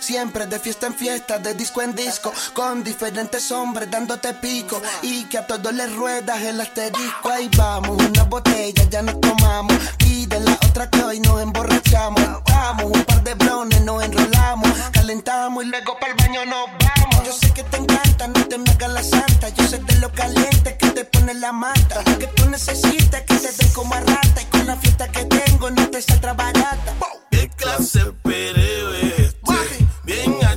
siempre de fiesta en fiesta, de disco en disco, con diferentes hombres dándote pico y que a todos les ruedas el asterisco. Ahí vamos, una botella ya nos tomamos, pide la otra que hoy nos emborrachamos. Vamos, un par de brones, nos enrolamos, calentamos y luego para el baño nos vamos. Yo sé que te encanta, no te me la santa, yo sé de lo caliente que te pone la mata, que tú necesitas que te den como a rata y con la fiesta que tengo no te saldrá barata. ¿Qué clase pereo? Bien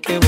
que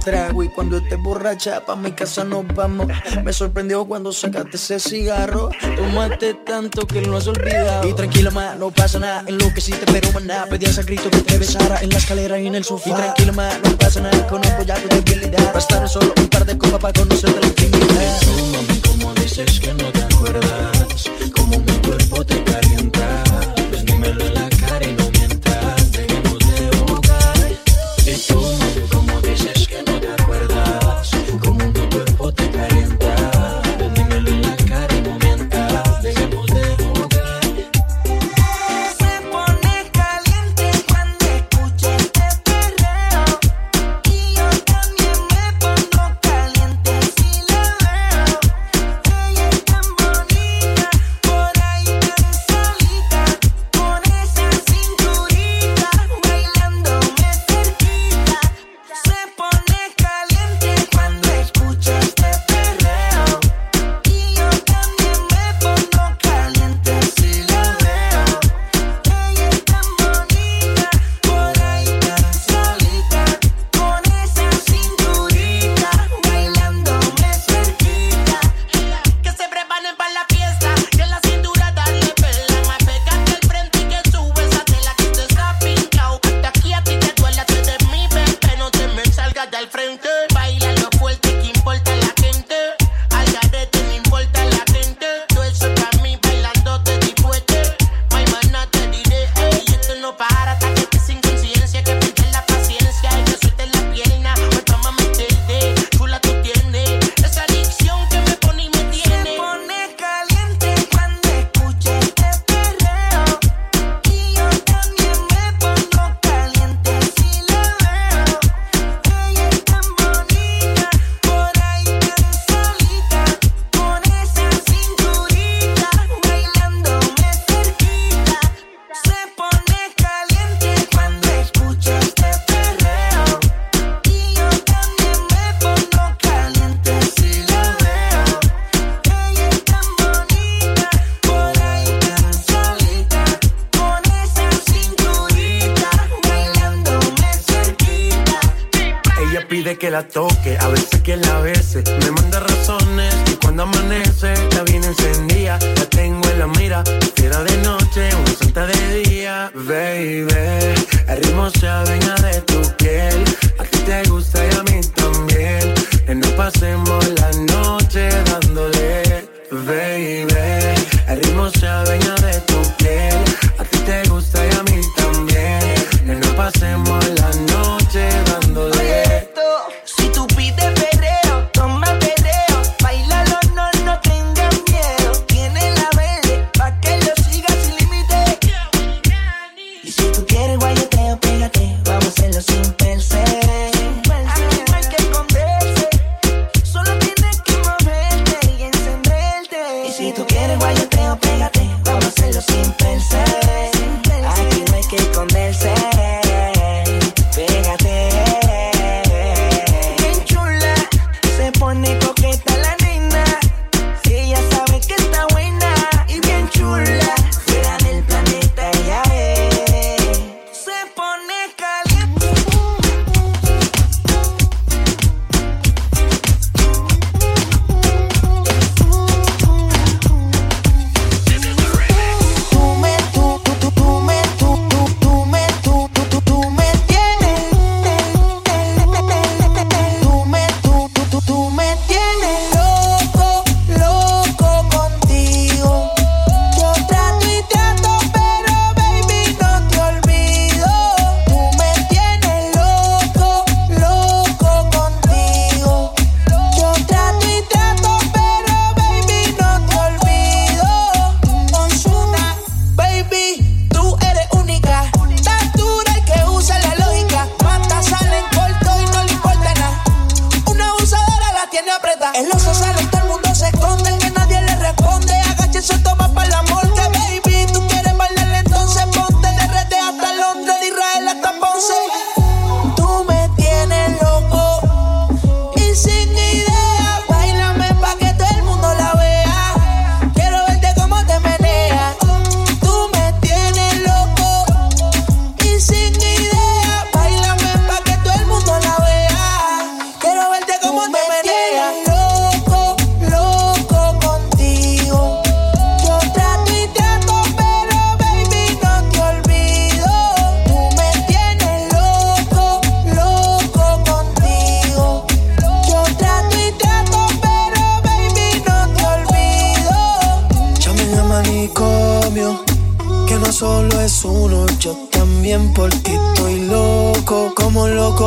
trago y cuando estés borracha pa' mi casa nos vamos. Me sorprendió cuando sacaste ese cigarro. Tomaste tanto que lo has olvidado. Y tranquila ma, no pasa nada en lo que sí te pero maná. Pedías a grito que te besara en la escalera y en el sofá. Y tranquila ma, no pasa nada, conozco ya tu debilidad. Bastaron solo un par de copas para conocerte la intimidad. Como dices que no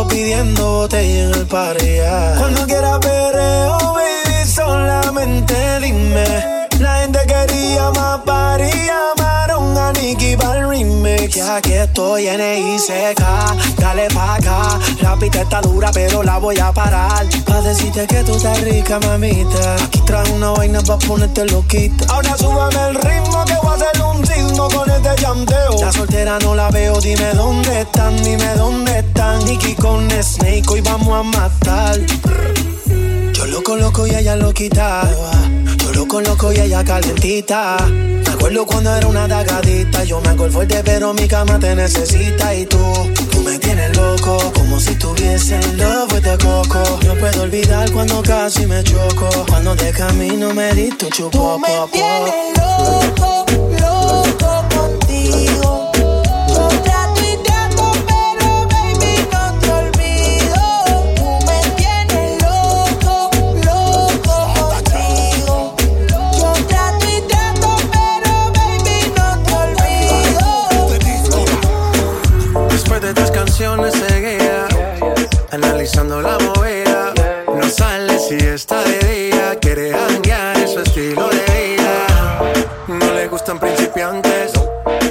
pidiendo botella en el pareja. Cuando quieras perreo, baby, solamente dime. La gente quería más party, llamaron a Nicky para el remix. Ya que estoy en ICK, dale pa' acá. La pista está dura, pero la voy a parar. Pa' decirte que tú estás rica, mamita. Aquí trae una vaina pa' ponerte loquita. Ahora súbame el ritmo que hacer un ritmo con este llanteo. La soltera no la veo, dime dónde están, dime dónde están. Nicky con Snake, hoy vamos a matar. Yo lo coloco y ella lo quita. Yo lo coloco y ella calentita. Me acuerdo cuando era una dagadita. Yo me hago el fuerte, pero mi cama te necesita. Y tú, tú me tienes loco. Como si tuviese en love the coco. No puedo olvidar cuando casi me choco. Cuando de camino me di tu chupo. Tú me tienes loco, loco canciones Analizando la movida. No sale si está de día Quiere janguear, es su estilo de vida. No le gustan principiantes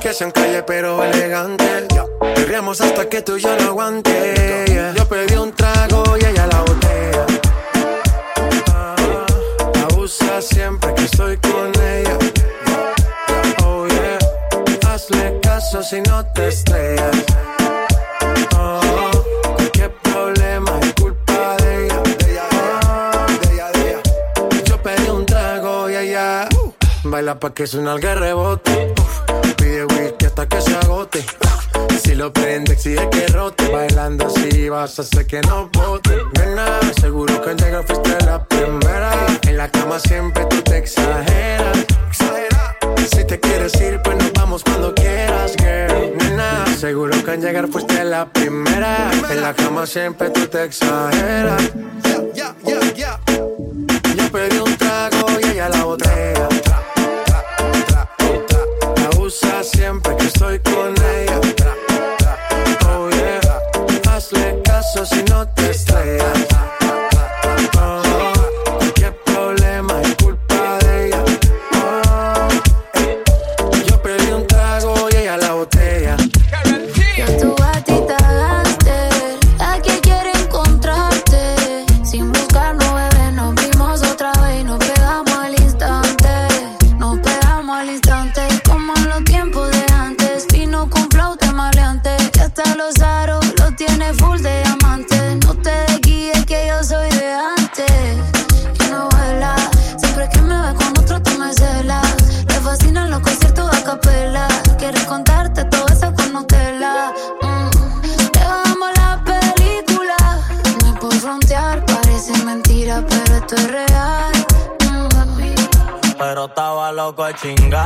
Que sean calle pero elegantes. Perreamos hasta que tú y yo no aguante Yo pedí un pa' que suena el rebote. Pide whisky hasta que se agote. Si lo prende, exige que rote. Bailando así vas a hacer que no bote. Nena, seguro que al llegar fuiste la primera. En la cama siempre tú te exageras. Exagera. Si te quieres ir, pues nos vamos cuando quieras, girl. Nena, seguro que al llegar fuiste la primera. En la cama siempre tú te exageras. Yeah, yeah, yeah, yeah. Yo pedí un trago y ella la botella. Siempre que estoy con ella. Oh yeah. Hazle caso si no te estaba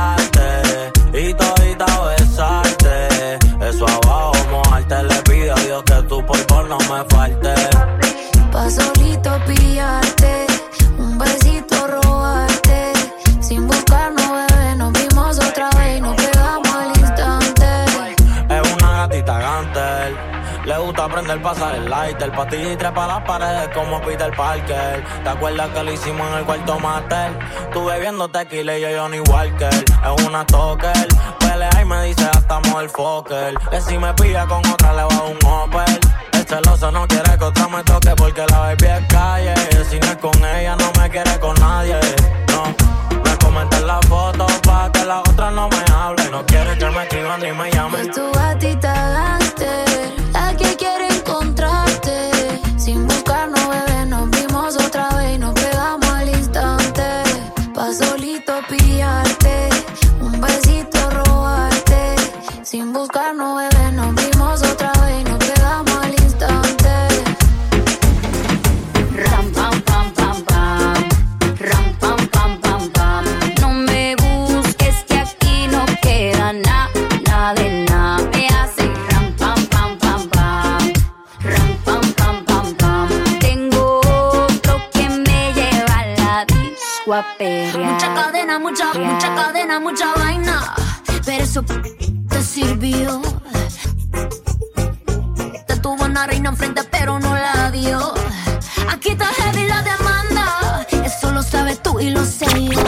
el lighter. Pa' ti y trepa las paredes como Peter Parker. ¿Te acuerdas que lo hicimos en el cuarto master? Tú bebiendo tequila y yo Johnny Walker. Es una toker. Pelea y me dice hasta el Fokker. Que si me pilla con otra le va un Opel. El celoso no quiere que otra me toque porque la baby es calle. Si no es con ella no me quiere con nadie. No. Me comentan la foto pa' que la otra no me hable. No quiere que me escriban ni me llamen. Yo tu gatita gangster, Mucha vaina. Pero eso te sirvió. Te tuvo una reina enfrente, pero no la dio. Aquí está heavy la demanda. Eso lo sabes tú y lo sé yo.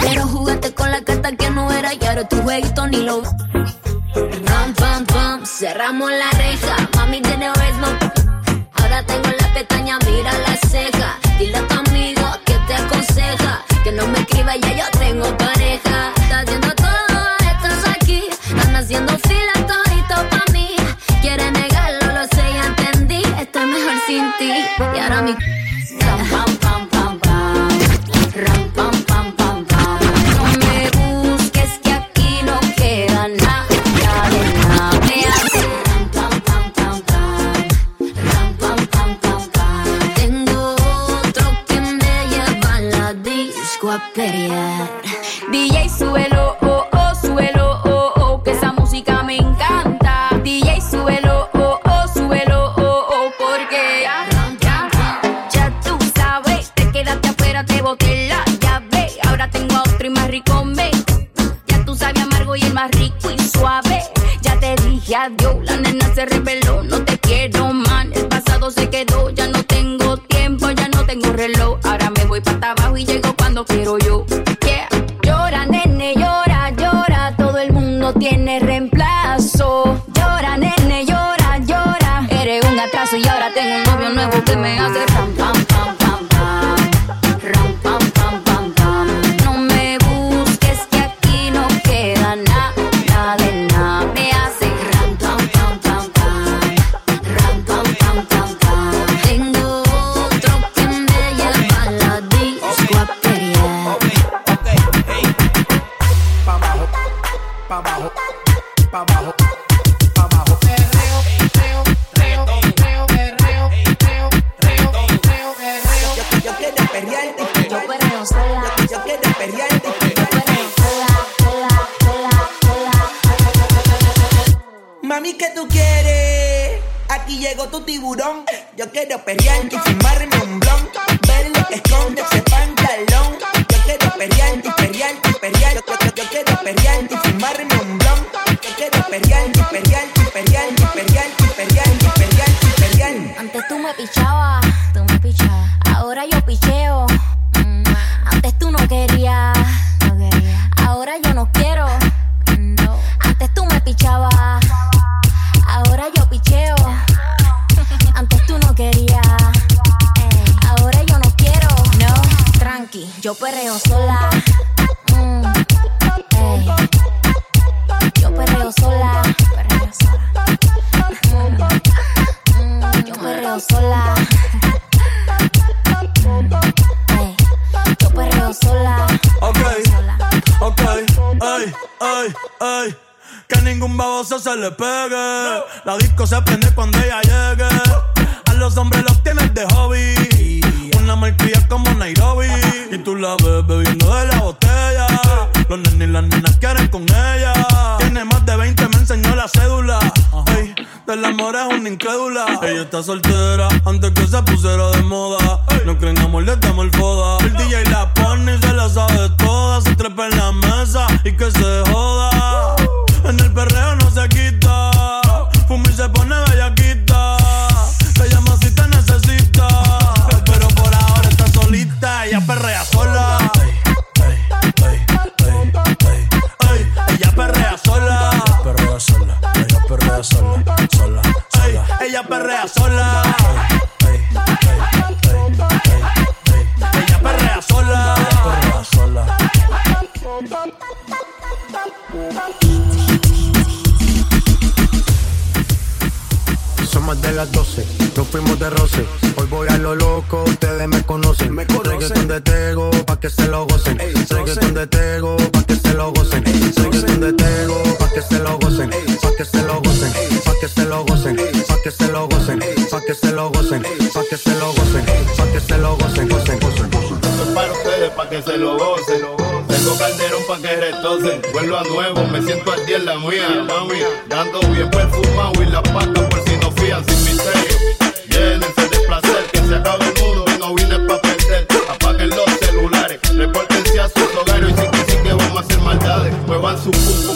Pero jugaste con la carta que no era y ahora tu jueguito ni lo. Pam, pam, pam. Cerramos la reja. Antes tú me pichabas, tú me pichabas. Ahora yo picheo. Mm, Antes tú no querías, no quería. Ahora yo no quiero. No. Antes tú me pichabas. Ahora yo picheo. Antes tú no querías. Ey, Ahora yo no quiero. No. Tranqui, yo perreo sola. Ay, ay. Que ningún baboso se le pegue. La disco se prende cuando ella llegue. A los hombres los tienes de hobby. Una malcria como Nairobi. Y tú la ves bebiendo de la botella. Los nenes y las nenas quieren con ella. Tiene más de 20, me enseñó la cédula. Ey, del amor es una incrédula. Ella está soltera antes que se pusiera de moda. No creen amor, le damos el foda. El DJ la pone y se la sabe toda. Se trepa en la mesa y que se joda. En el perreo no se quita. Fuma y se pone bellaquita. Ella perrea sola. Sola. Ey, ella perrea sola. Ella perrea sola. Perrea sola. Somos de las 12, nos fuimos de roce. Hoy voy a lo loco, ustedes me conocen. Me Reggaeton de Tego, pa' que se lo gocen. Reggaeton de Tego, pa' que se lo gocen. Reggaeton de Tego, que se lo gocen. Pa' que se lo gocen, pa' que se lo gocen, gocen, gocen, gocen. Esto es para ustedes, para que se lo gocen. Tengo calderón para que retocen. Vuelvo a nuevo, me siento al día en la mía, mami. Dando bien perfumado y la pata por si no fían sin misterio. Llénense de placer, que se acabe el mundo y no vine pa' perder. Apaguen los celulares, repórtense a sus hogares y sí que sí que vamos a hacer maldades. Muevan su pum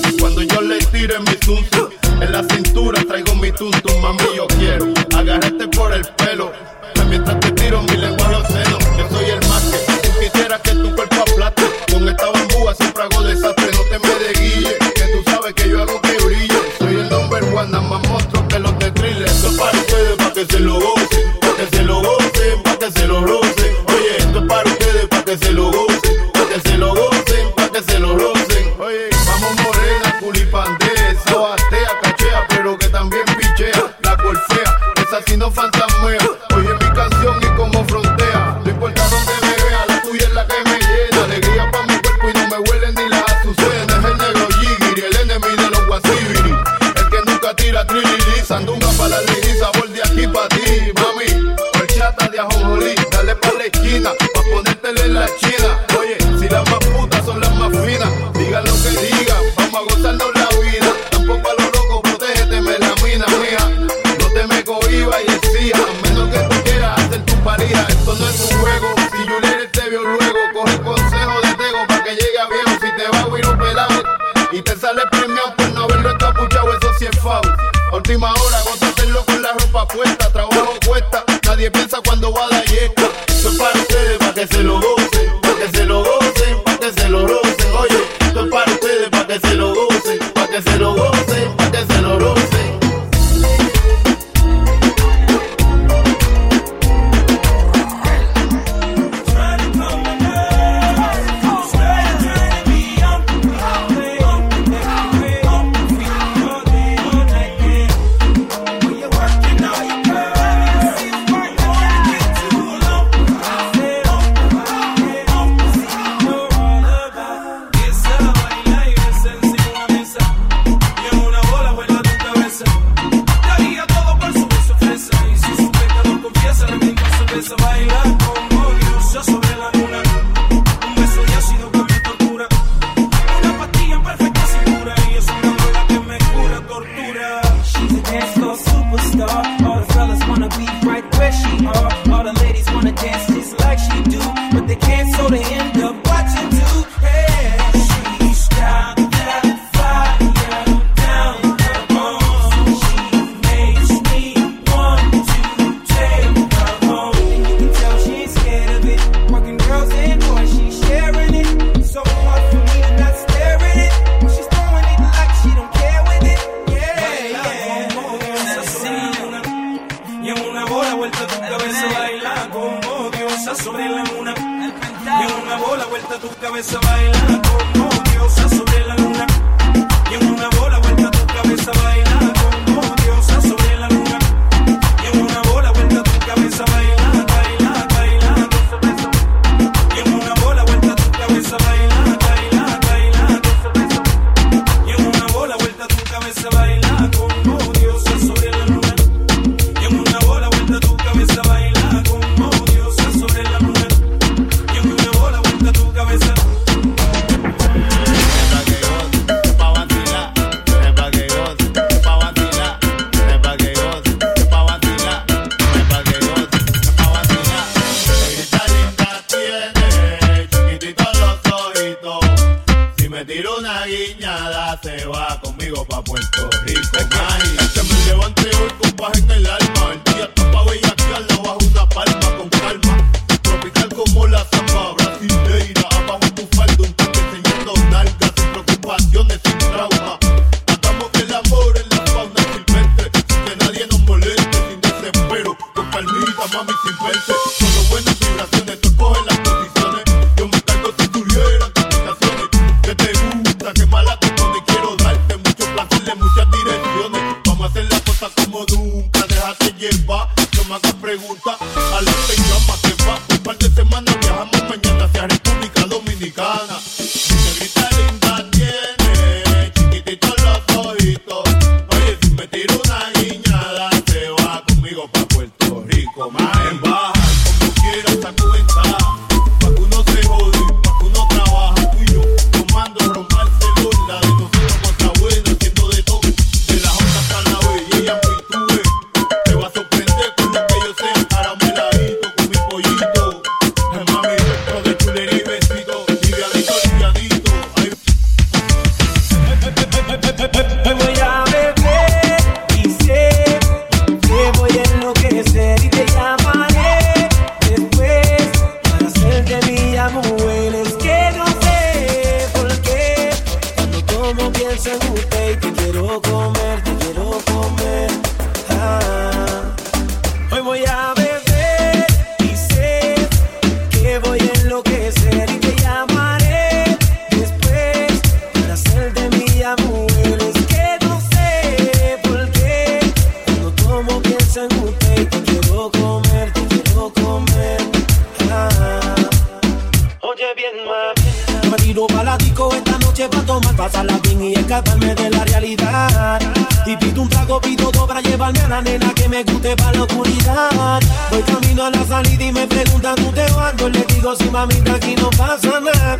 salida y me preguntan, ¿tú te vas? Yo le digo, sí, mamita, aquí no pasa nada.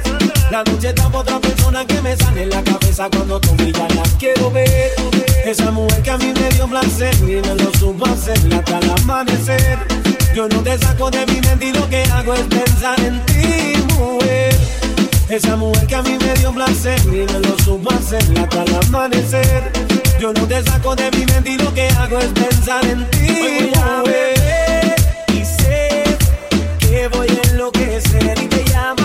La noche está pa' otra persona que me sale en la cabeza cuando tú me ya la quiero ver. Esa mujer que a mí me dio placer y me lo supo hacer hasta el amanecer. Yo no te saco de mi mente y lo que hago es pensar en ti, mujer. Esa mujer que a mí me dio placer y me lo supo hacer hasta el amanecer. Yo no te saco de mi mente y lo que hago es pensar en ti, Hoy que voy a enloquecer y te llamaré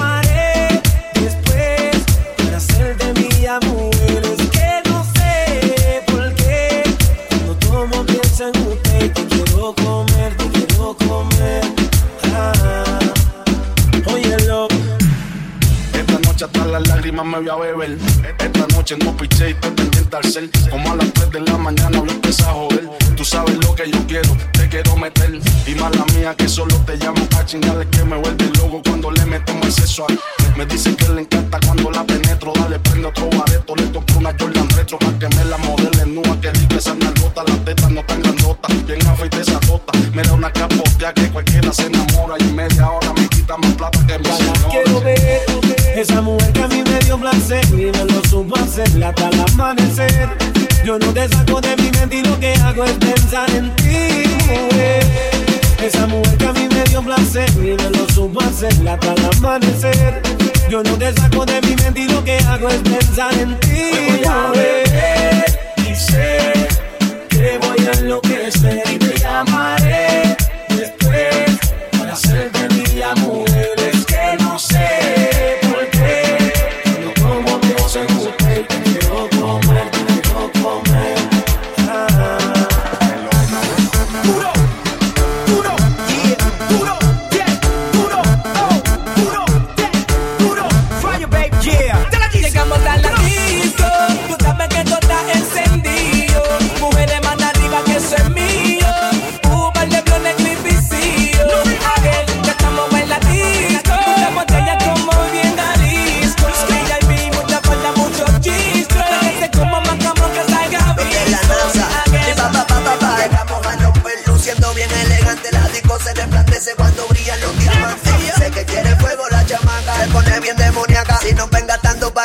me voy a beber. Esta noche no piché y estoy pendiente al cel. Como a las 3 de la mañana lo empieza a joder. Tú sabes lo que yo quiero, te quiero meter. Y mala mía que solo te llamo pa' chingarle que me vuelve loco cuando le metemos el sexo a- Me dice que le encanta Yo no te saco de mi mente y lo que hago es pensar en ti, mujer. Esa mujer que a mí me dio placer y lo supo hacer hasta el amanecer. Yo no te saco de mi mente y lo que hago es pensar en ti, voy a mujer. Y sé que voy a enloquecer y te llamaré después para hacerte mía, mujer.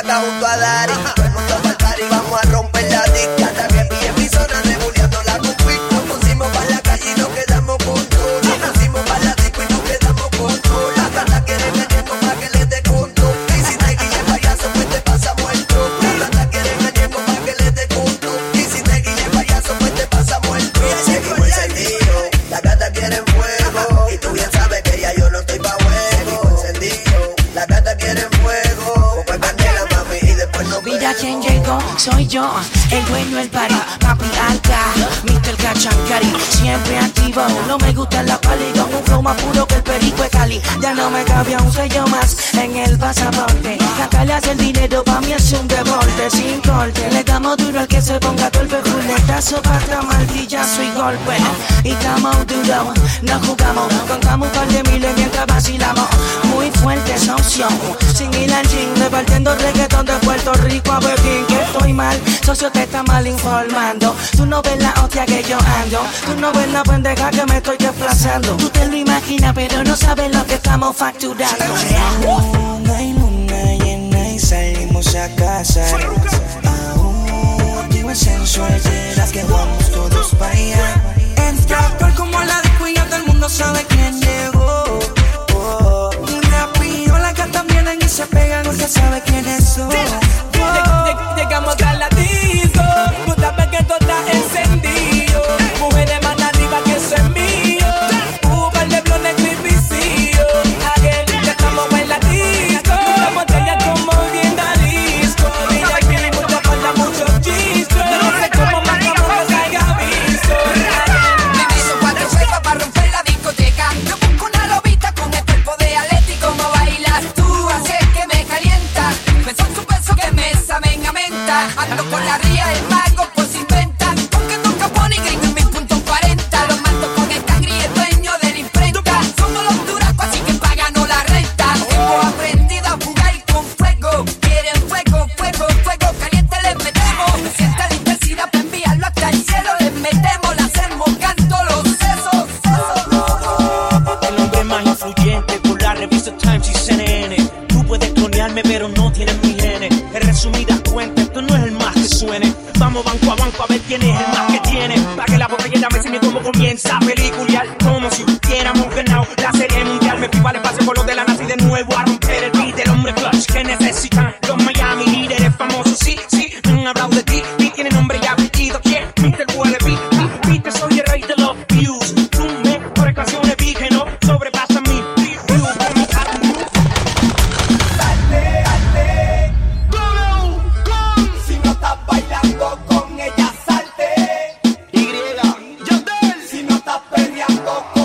Acá junto a. el dueño del party, no me gusta la pali, con un flow más puro que el perico de Cali, ya no me cabía un sello más en el pasaporte, sacarle el dinero pa' mí es un deporte, sin corte, le damos duro al que se ponga torpe, fuletazo, pata, martillazo y golpe, y estamos duro, no jugamos, contamos un par de miles mientras vacilamos, muy fuerte esa opción, sin ir al gym, repartiendo reggaetón de Puerto Rico a Pekín, que estoy mal, socio te está mal informando, tú no ves la hostia que yo ando, tú no ves la pendeja que me estoy desplazando, tú te lo imaginas pero no sabes lo que estamos facturando. Luna y luna llena y salimos a casar. Aún activo el sensual, serás que vamos todos para allá. Entra por como la disco y ya todo el mundo sabe quién llegó. Oh, Una piola que también y se pegan, usted sabe quiénes son. Llegamos Bamba.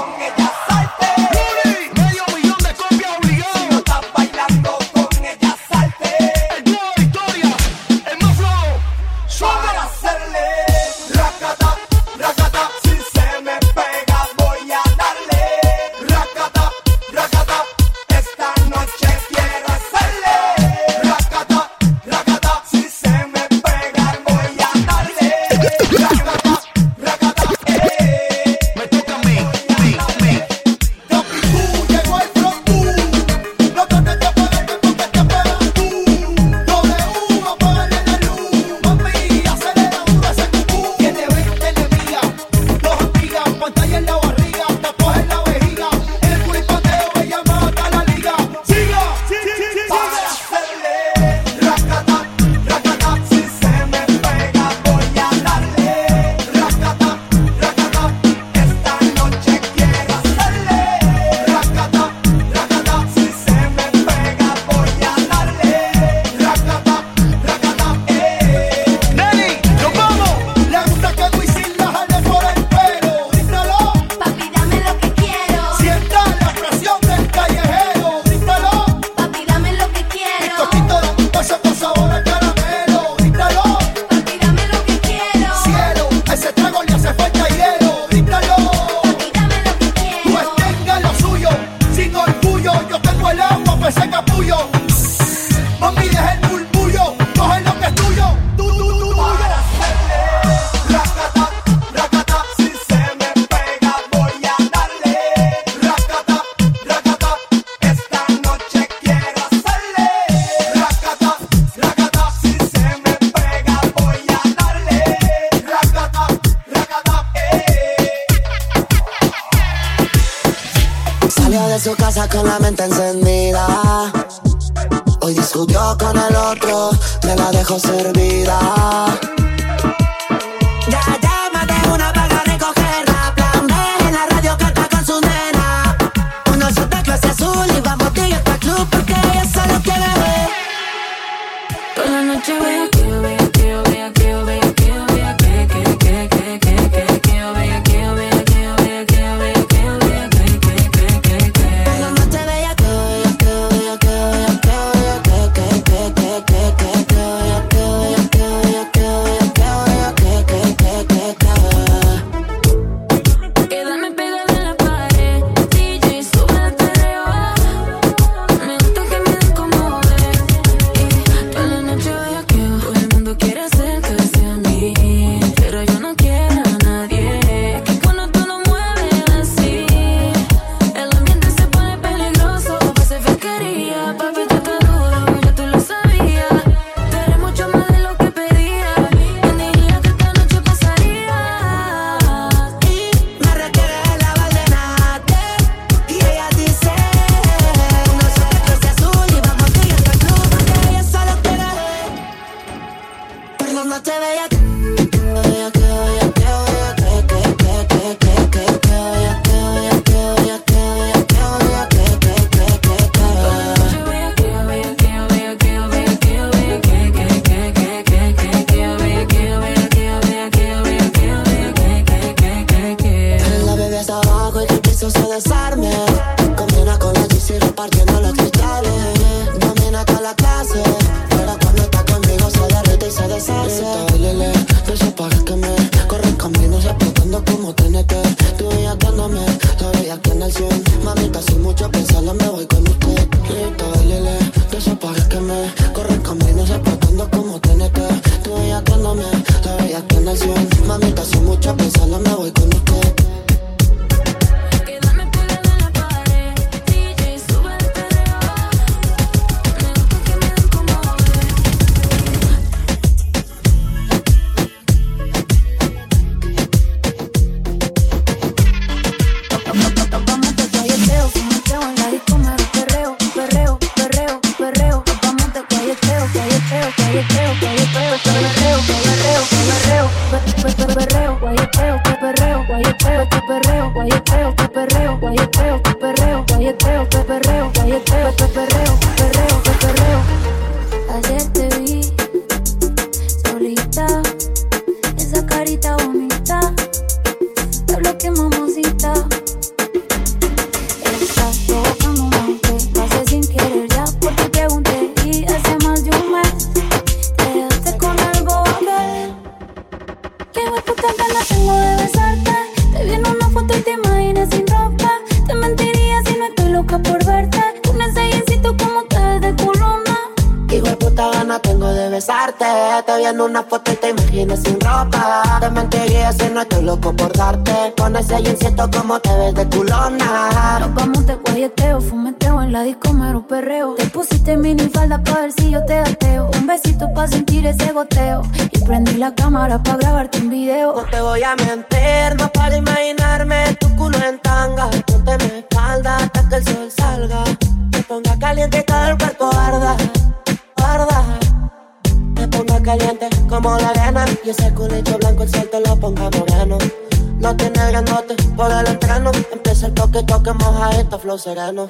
Sereno.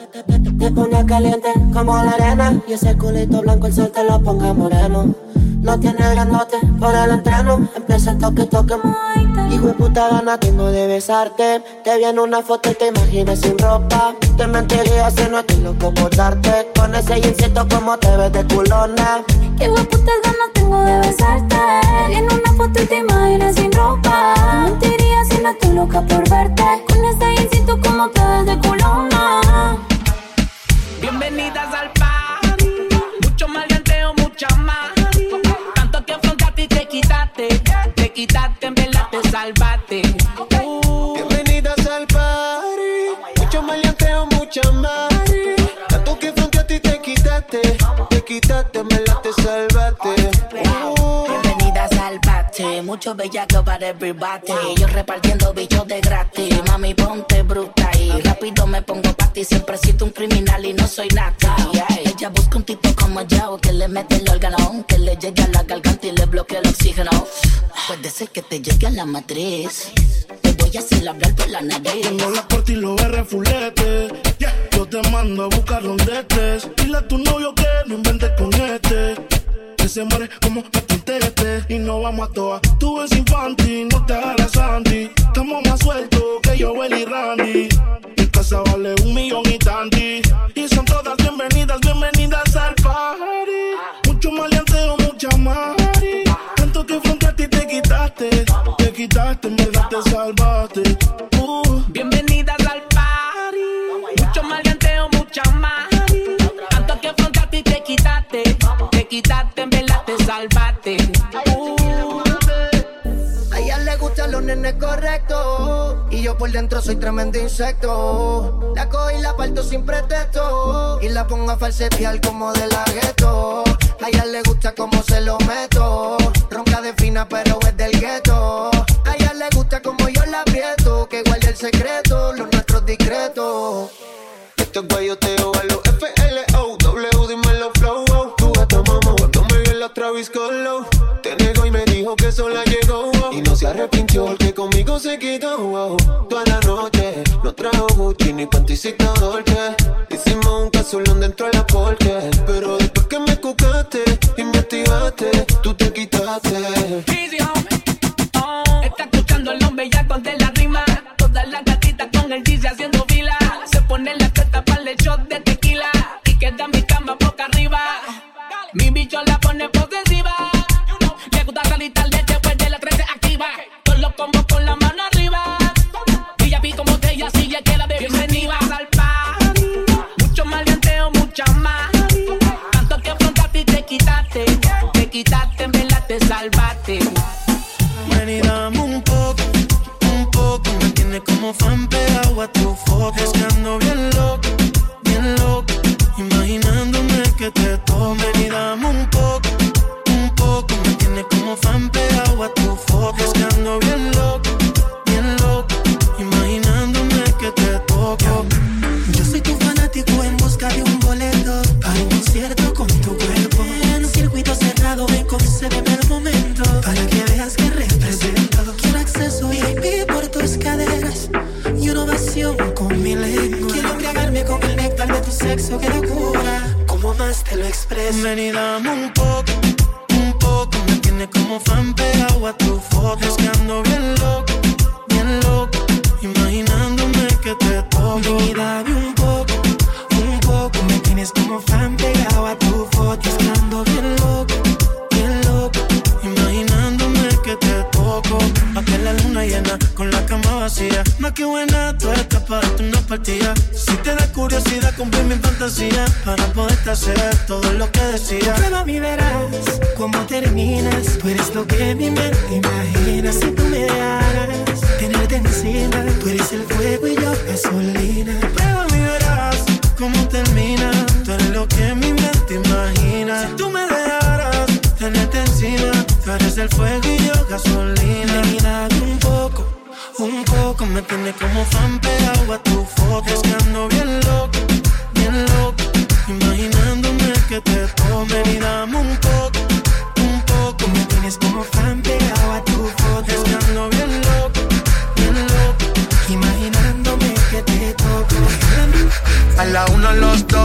Me ponga caliente como la arena. Y ese culito blanco el sol te lo ponga moreno. No tiene grandote por el entreno. Empieza el toque, toque, Hijo de puta gana tengo de besarte. Te vi en una foto y te imaginas sin ropa. Te mentiría si no estoy loco por darte. Con ese jeansito como te ves de culona. Qué hueputas ganas tengo de besarte. En una foto y te imaginas sin ropa. Te no estoy loca por verte. Con ese jeansito como te de culona. Bienvenidas al mucho bellaco para everybody. Yo repartiendo bichos de gratis. Mami, ponte bruta y rápido me pongo pa' ti. Siempre siento un criminal y no soy nata. Ella busca un tipo como yo que le mete el órgano, que le llegue a la garganta y le bloquea el oxígeno. Puede ser que te llegue a la matriz. Te voy a hacer hablar por la nariz. Tengo la corte y los R fulete. Yo te mando a buscar donde estés. Dile a tu novio que no inventes con este. Se muere como patintete. Y no vamos a toa. Tú eres infantil, no te hagas Santi. Estamos más sueltos que yo, y Randy. Mi casa vale un millón y tanti. Y son todas bienvenidas, bienvenidas al party. Mucho maleanteo, mucha mari. Tanto que frente a ti te quitaste. Te quitaste, en te salvaste. Salvaste. A ella le gustan los nenes correctos. Y yo por dentro soy tremendo insecto. La cojo y la parto sin pretexto. Y la pongo a falsetear como de la gueto. A ella le gusta como se lo meto. Ronca de fina, pero es del gueto. A ella le gusta como yo la aprieto. Que guarde el secreto, los nuestros discretos. Esto es guayoteo Te negó y me dijo que sola llegó. Y no se arrepintió porque conmigo se oh. Toda la noche, no trajo Gucci ni panticita Dolce. Hicimos un casulón dentro de la porche. Pero después que me cucaste y me activaste, tú te quitaste. A tu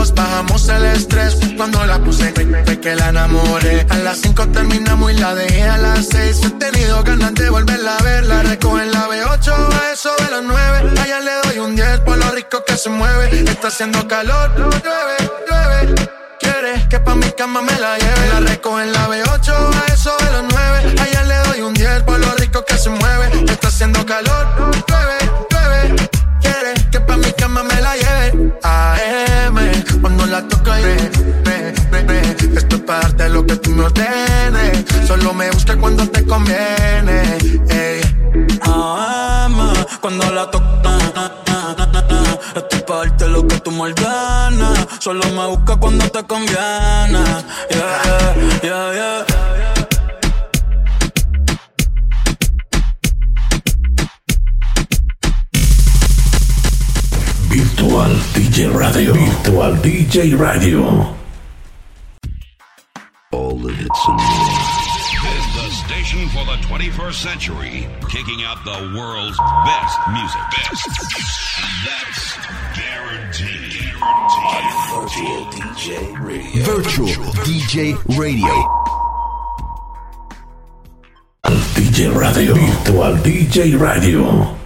bajamos el estrés. Cuando la puse, fue, que la enamoré. A las cinco terminamos y la dejé a las seis. He tenido ganas de volverla a ver. La recojo en la B8, a eso de las nueve. Allá le doy un 10 por lo rico que se mueve. Está haciendo calor, llueve, llueve. Quiere que pa' mi cama me la lleve. La recojo en la B8, a eso de las nueve. Allá le doy un 10 por lo rico que se mueve. Está haciendo calor, llueve. Que pa' mi cama me la lleve. AM, cuando la toco y. Esto es parte de lo que tú me ordenes. Solo me busca cuando te conviene. ey. AM, cuando la toca. Esto es parte de lo que tú me ordenas. Solo me busca cuando te conviene. Yeah, yeah, yeah. Virtual DJ Radio. Virtual DJ Radio. All the hits and more. This is the station for the 21st century, kicking out the world's best music. Best. That's guaranteed. on Virtual DJ Radio. Virtual DJ Radio. DJ Radio. Virtual DJ Radio.